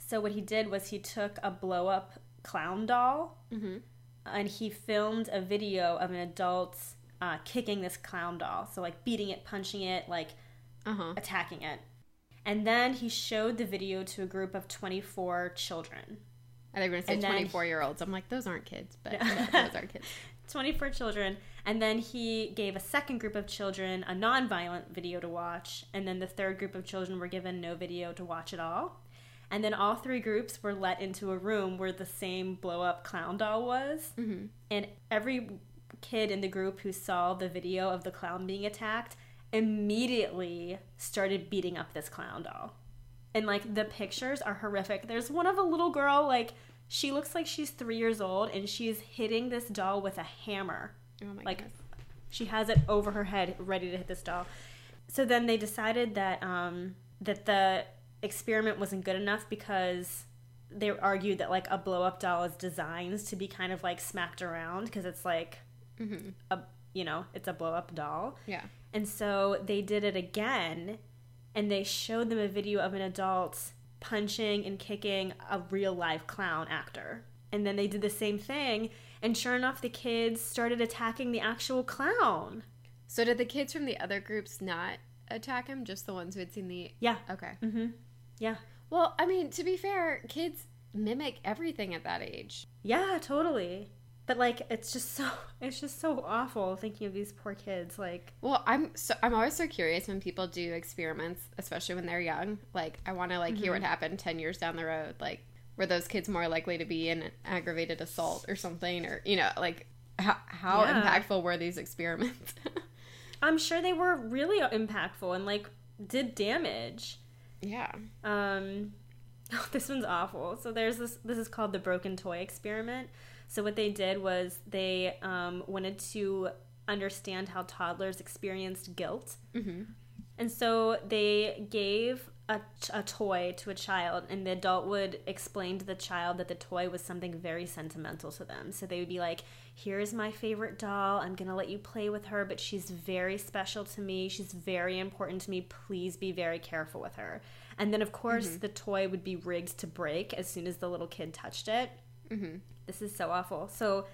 So what he did was he took a blow up clown doll Mhm. and he filmed a video of an adult uh, kicking this clown doll. So like beating it, punching it, like uh-huh. attacking it. And then he showed the video to a group of 24 children. I think we're gonna say 24 year olds. I'm like, those aren't kids, but yeah, those are kids. 24 children. And then he gave a second group of children a non-violent video to watch. And then the third group of children were given no video to watch at all. And then all three groups were let into a room where the same blow up clown doll was. Mm-hmm. And every kid in the group who saw the video of the clown being attacked immediately started beating up this clown doll. And like the pictures are horrific. There's one of a little girl, like, she looks like she's three years old and she's hitting this doll with a hammer. Oh my Like, goodness. She has it over her head, ready to hit this doll. So then they decided that um, that the experiment wasn't good enough because they argued that like a blow up doll is designed to be kind of like smacked around because it's like Mm-hmm. a you know it's a blow up doll. Yeah. And so they did it again and they showed them a video of an adult punching and kicking a real life clown actor. And then they did the same thing and sure enough the kids started attacking the actual clown. So did the kids from the other groups not attack him? Just the ones who had seen the Yeah. Okay. Mm-hmm. Yeah. Well, I mean, to be fair, kids mimic everything at that age. Yeah, totally. But like it's just so it's just so awful thinking of these poor kids like Well, I'm so I'm always so curious when people do experiments, especially when they're young. Like, I want to like hear what happened ten years down the road. Like, were those kids more likely to be in an aggravated assault or something, or you know, like how how Yeah. impactful were these experiments? I'm sure they were really impactful and like did damage. yeah. Um, this one's awful. So there's this. This is called the broken toy experiment. So what they did was they um, wanted to understand how toddlers experienced guilt, hmm and so they gave a, a toy to a child, and the adult would explain to the child that the toy was something very sentimental to them. So they would be like, "Here's my favorite doll. I'm gonna let you play with her, but she's very special to me. She's very important to me. Please be very careful with her." And then, of course, the toy would be rigged to break as soon as the little kid touched it. hmm This is so awful. So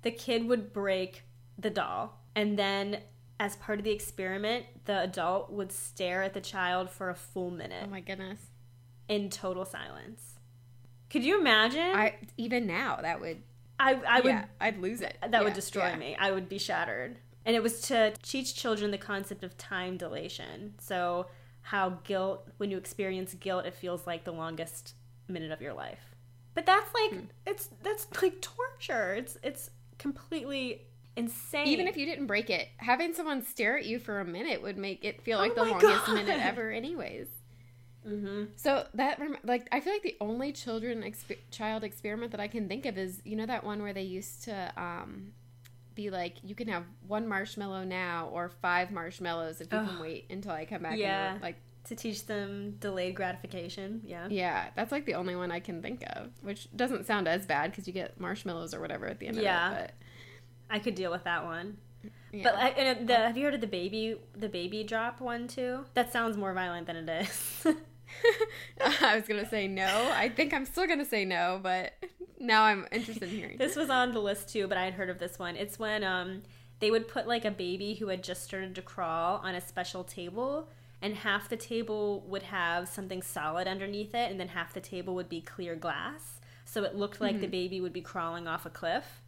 the kid would break the doll, and then as part of the experiment, the adult would stare at the child for a full minute Oh my goodness. in total silence. Could you imagine? I even now that would I, I would yeah, I'd lose it. that Yeah, would destroy yeah. me. I would be shattered. And it was to teach children the concept of time dilation. So how guilt when you experience guilt it feels like the longest minute of your life. But that's like Hmm. it's that's like torture. It's it's completely insane. Even if you didn't break it, having someone stare at you for a minute would make it feel like Oh the longest God. minute ever, anyways. hmm So that like I feel like the only children exp- child experiment that I can think of is you know that one where they used to um be like you can have one marshmallow now or five marshmallows if you can wait until I come back. Yeah. And like to teach them delayed gratification. Yeah. yeah, that's like the only one I can think of, which doesn't sound as bad because you get marshmallows or whatever at the end Yeah. of it. I could deal with that one. But I, and the, have you heard of the baby the baby drop one too? That sounds more violent than it is. I was gonna say no. I think I'm still gonna say no, but now I'm interested in hearing. this was on the list too, but I had heard of this one. It's when um they would put like a baby who had just started to crawl on a special table and half the table would have something solid underneath it and then half the table would be clear glass. So it looked like the baby would be crawling off a cliff.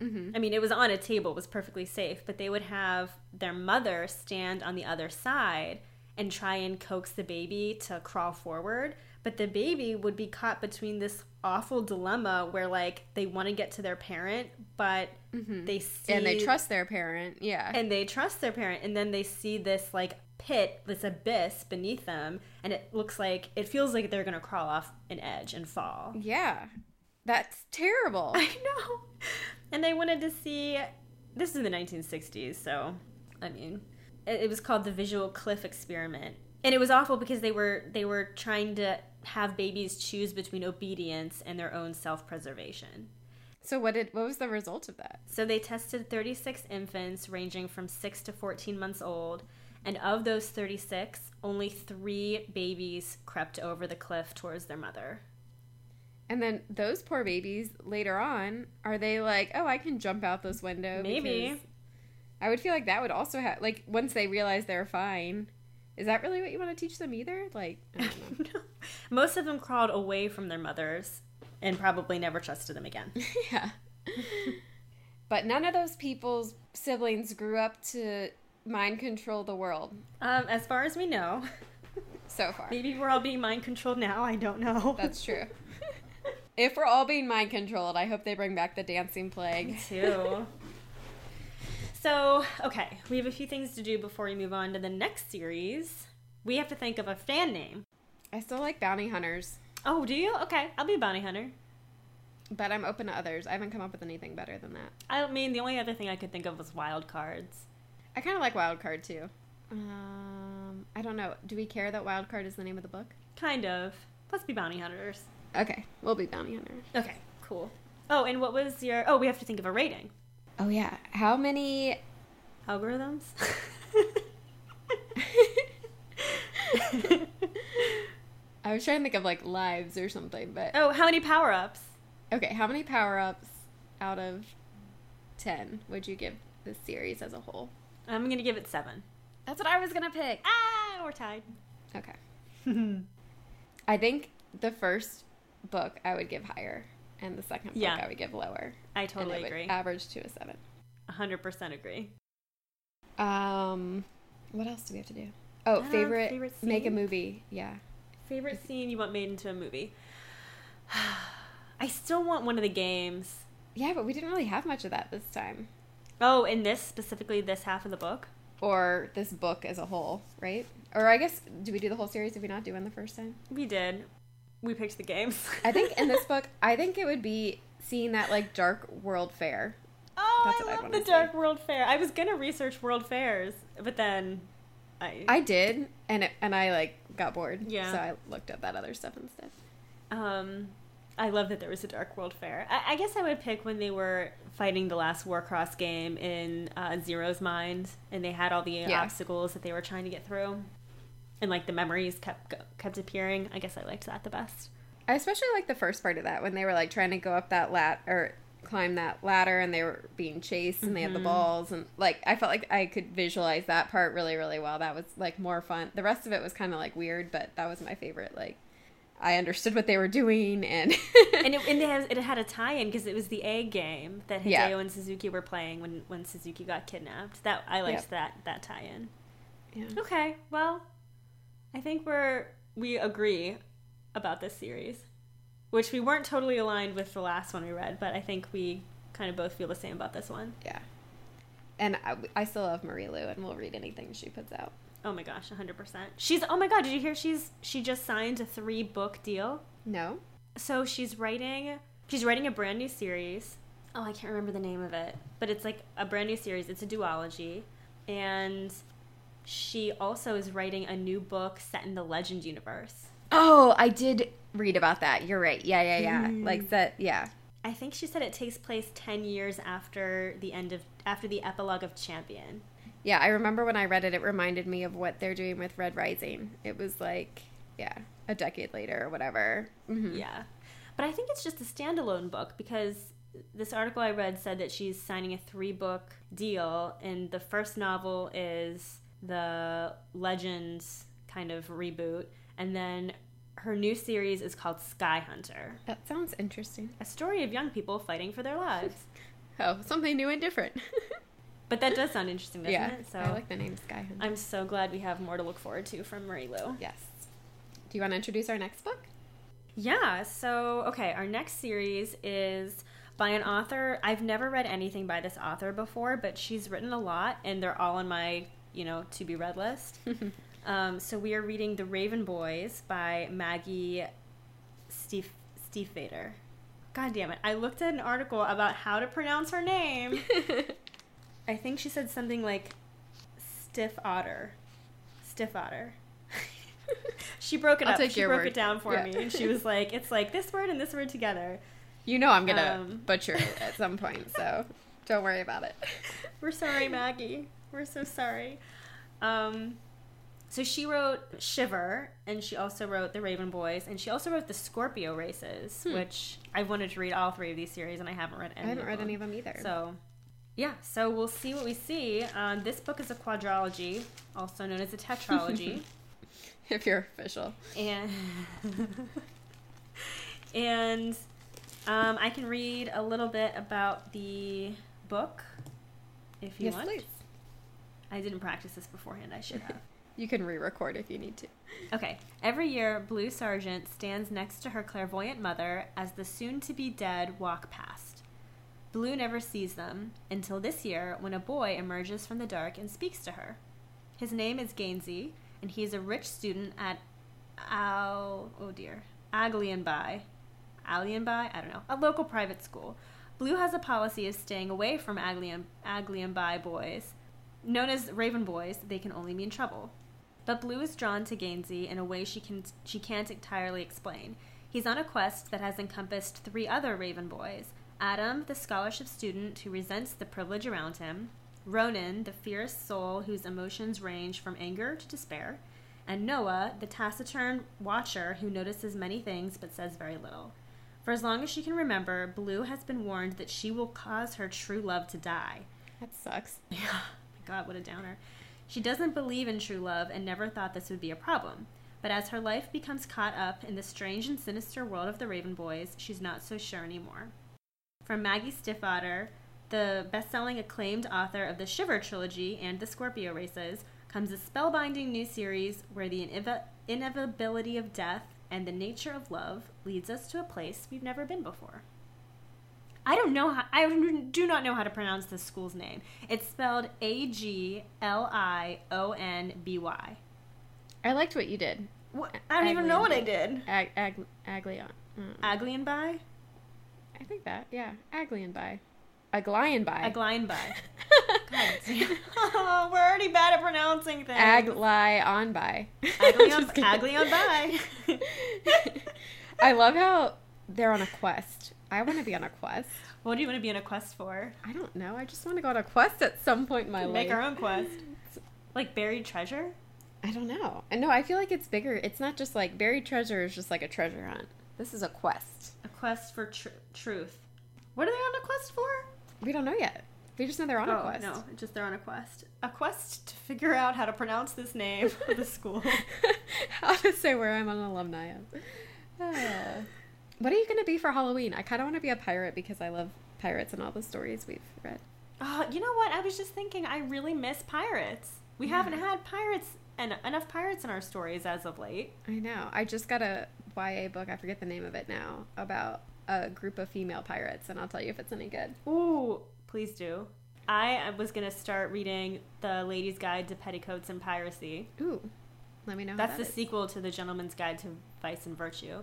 Mhm. I mean, it was on a table, it was perfectly safe, but they would have their mother stand on the other side and try and coax the baby to crawl forward. But the baby would be caught between this awful dilemma where, like, they want to get to their parent, but they see. and they trust their parent. Yeah. And they trust their parent, and then they see this, like, pit, this abyss beneath them, and it looks like, it feels like they're to crawl off an edge and fall. yeah. That's terrible. I know. And they wanted to see. This is in the 1960s, so I mean, it, it was called the Visual Cliff Experiment, and it was awful because they were they were trying to have babies choose between obedience and their own self-preservation. So what did what was the result of that? So they tested 36 infants ranging from 6 to 14 months old, and of those 36, only 3 babies crept over the cliff towards their mother. And then those poor babies later on, are they like, oh, I can jump out this window? Maybe. I would feel like that would also have like once they realize they're fine. Is that really what you want to teach them either? Like, I don't know. Most of them crawled away from their mothers and probably never trusted them again. yeah. but none of those people's siblings grew up to mind control the world Um, as far as we know, so far. maybe we're all being mind controlled now. I don't know. That's true. if we're all being mind controlled, I hope they bring back the dancing plague. too. So, okay, we have a few things to do before we move on to the next series. We have to think of a fan name. I still like bounty hunters, Oh, do you? Okay, I'll be a bounty hunter. but I'm open to others. I haven't come up with anything better than that. I mean, the only other thing I could think of was wild cards. I kind of like Wildcard too. Um, I don't know. Do we care that Wildcard is the name of the book? Kind of. Let's be bounty hunters. Okay, we'll be bounty hunters. Okay, cool. Oh, and what was your. Oh, we have to think of a rating. Oh yeah, how many? Algorithms? I was trying to think of like lives or something, but oh, how many power ups? okay, how many power ups out of ten would you give this series as a whole? I'm gonna give it seven. That's what I was gonna pick. Ah, we're tied. Okay, I think the first book I would give higher, and the second book I would give lower. I and totally it would agree. Average to a seven. 100% agree. Um, what else do we have to do? Oh, Uh, favorite, favorite make a movie. Yeah. Favorite scene you want made into a movie? I still want one of the games. Yeah, but we didn't really have much of that this time. Oh, in this specifically, this half of the book. Or this book as a whole, right? Or I guess, do we do the whole series? Did we not do one the first time? We did. We picked the games. I think in this book, I think it would be seeing that like dark world fair. oh, That's I love the see. Dark World Fair. I was gonna research world fairs, but then I, I did, and it, and I like got bored. Yeah. So I looked up that other stuff instead. um, I love that there was a Dark World Fair. I, I guess I would pick when they were fighting the last Warcross game in uh, Zero's mind, and they had all the Yeah. obstacles that they were trying to get through, and like the memories kept kept appearing. I guess I liked that the best. I especially like the first part of that when they were like trying to go up that lat or climb that ladder and they were being chased and they had the Mhm. balls and like I felt like I could visualize that part really really well. That was like more fun. The rest of it was kind of like weird, but that was my favorite. Like I understood what they were doing and and it, and it, has, it had a tie-in because it was the egg game that Hideo Yeah. and Sasuke were playing when, when Sasuke got kidnapped. That I liked Yep. that that tie-in. yeah. Okay, well, I think we're we agree about this series, which we weren't totally aligned with the last one we read, but I think we kind of both feel the same about this one. yeah. And I, I still love Marie Lu and we'll read anything she puts out. Oh my gosh, 100%. She's oh my god, did you hear she's she just signed a 3 book deal? No? So she's writing she's writing a brand new series. Oh, I can't remember the name of it, but it's like a brand new series. It's a duology and she also is writing a new book set in the Legend universe. Oh, I did read about that. You're right. Yeah, yeah, yeah. Mm. Like that, yeah. I think she said it takes place 10 years after the end of after the epilogue of Champion. Yeah, I remember when I read it, it reminded me of what they're doing with Red Rising. It was like, yeah, a decade later or whatever. Mhm. Yeah. But I think it's just a standalone book because this article I read said that she's signing a three book deal, and the first novel is the Legends kind of reboot, and then her new series is called Sky Hunter, That sounds interesting. a story of young people fighting for their lives. Oh, something new and different. But that does sound interesting, doesn't yeah, it? So I like the name Sky Hunter. I'm so glad we have more to look forward to from Marie Lu. yes. Do you want to introduce our next book? Yeah, so okay, our next series is by an author. I've never read anything by this author before, but she's written a lot and they're all on my, you know, to be read list. um, so we are reading The Raven Boys by Maggie Stief Stiefvater. God damn it. I looked at an article about how to pronounce her name. I think she said something like stiff otter. Stiff otter. she broke it I'll up. she broke word. it down for Yeah. me. And she was like, it's like this word and this word together. you know I'm gonna Um, butcher it at some point, so don't worry about it. We're sorry, Maggie. We're so sorry. Um, so she wrote Shiver, and she also wrote The Raven Boys, and she also wrote The Scorpio Races, Hmm. which I wanted to read all three of these series, and I haven't read any. I haven't read them. any of them either. So, yeah, so we'll see what we see. Um, this book is a quadrology, also known as a tetralogy. if you're official. and and um, I can read a little bit about the book if you yes, want. please. I didn't practice this beforehand. I should have. You can re-record if you need to. Okay. Every year, Blue Sargent stands next to her clairvoyant mother as the soon to be dead walk past. Blue never sees them until this year when a boy emerges from the dark and speaks to her. His name is Gansey, and he is a rich student at Al. Oh dear. Aglianby. Alienby? I don't know. A local private school. Blue has a policy of staying away from Aglian, Aglianby boys. Known as Raven Boys, they can only mean trouble. But Blue is drawn to Gansey in a way she can she can't entirely explain. He's on a quest that has encompassed three other Raven boys: Adam, the scholarship student who resents the privilege around him; Ronan, the fierce soul whose emotions range from anger to despair; and Noah, the taciturn watcher who notices many things but says very little. For as long as she can remember, Blue has been warned that she will cause her true love to die. That sucks. Yeah. My God, what a downer. She doesn't believe in true love and never thought this would be a problem. But as her life becomes caught up in the strange and sinister world of the Raven Boys, she's not so sure anymore. From Maggie Stiefvater, the best-selling acclaimed author of the Shiver trilogy and the Scorpio races, comes a spellbinding new series where the inev- inevitability of death and the nature of love leads us to a place we've never been before. I don't know how, I do not know how to pronounce this school's name. It's spelled A G L I O N B Y. I liked what you did. What? I don't even know what I did. Ag- ag- Aglion. Mm. Aglian by? I think that. Yeah. Aglion by. Aglion by. Aglian by. Oh, we're already bad at pronouncing things. Agli on by. Aglion. Aglion by. I love how they're on a quest. I want to be on a quest. what do you want to be on a quest for? I don't know. I just want to go on a quest at some point in my life. Make our own quest. Like buried treasure? I don't know. Know. I feel like it's bigger. It's not just like buried treasure is just like a treasure hunt. This is a quest. A quest for tr- truth. What are they on a quest for? We don't know yet. We just know they're on oh, a quest. no, just they're on a quest. A quest to figure out how to pronounce this name of the school. How to say where I'm an alumni of. What are you going to be for Halloween? I kind of want to be a pirate because I love pirates and all the stories we've read. Oh, you know what? I was just thinking, I really miss pirates. We haven't had pirates and enough pirates in our stories as of late. I know. I just got a YA book, I forget the name of it now, about a group of female pirates, and I'll tell you if it's any good. Ooh, please do. I was gonna start reading the Lady's Guide to Petticoats and Piracy. Ooh. Let me know how That's that the is. sequel to the Gentleman's Guide to Vice and Virtue,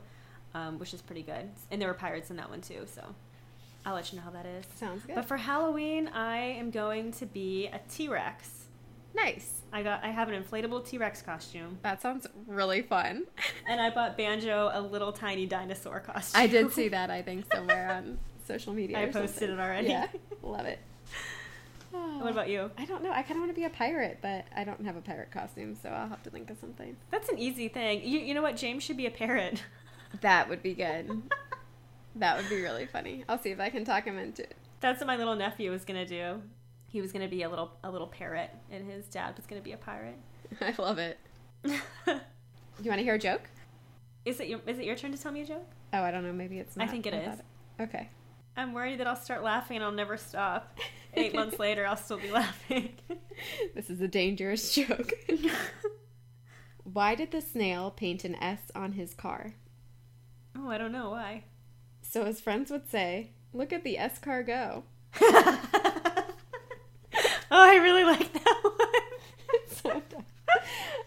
um, which is pretty good. And there were pirates in that one too, so I'll let you know how that is. Sounds good. But for Halloween, I am going to be a T Rex. Nice. I got I have an inflatable T Rex costume, That sounds really fun. and I bought Banjo a little tiny dinosaur costume. I did see that, I think, somewhere on social media. I posted something. it already. Yeah, love it. What about you? I don't know. I kind of want to be a pirate, but I don't have a pirate costume, so I'll have to think of something. That's an easy thing. You you know what? James should be a parrot. That would be good. that would be really funny. I'll see if I can talk him into it. That's what my little nephew was gonna do. He was gonna be a little a little parrot, and his dad was gonna be a pirate. I love it. You want to hear a joke? is it your is it your turn to tell me a joke? Oh, I don't know. Maybe it's Not. I think it is. thought Okay. I'm worried that I'll start laughing and I'll never stop. Eight months later, I'll still be laughing. This is a dangerous joke. Why did the snail paint an S on his car? oh, I don't know why. So his friends would say, Look at the S car go. Oh, I really like that one. so dumb.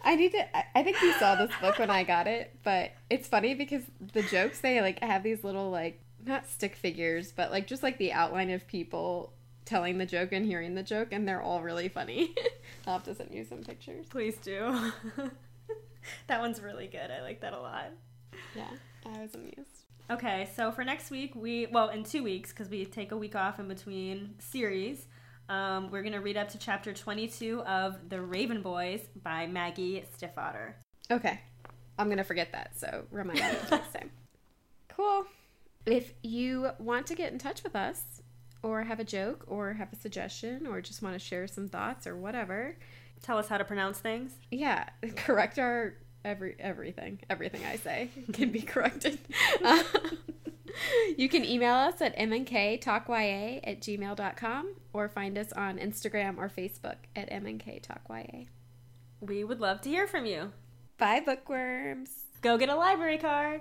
I need to. I- I think you saw this book when I got it, but it's funny because the jokes they like have these little like not stick figures, but like just like the outline of people telling the joke and hearing the joke, and they're all really funny. I'll have to send you some pictures. Please do. that one's really good. I like that a lot. Yeah, I was amused. Okay, so for next week, we well in two weeks because we take a week off in between series. Um, we're gonna read up to chapter twenty-two of *The Raven Boys* by Maggie Stiefvater. Okay, I'm gonna forget that, so remind me next time. Cool. If you want to get in touch with us, or have a joke, or have a suggestion, or just want to share some thoughts or whatever, Tell us how to pronounce things. yeah, correct our every everything. Everything I say can be corrected. Uh, you can email us at mnktalkya at gmail.com or find us on Instagram or Facebook at mnktalkya. We would love to hear from you. Bye, bookworms. Go get a library card.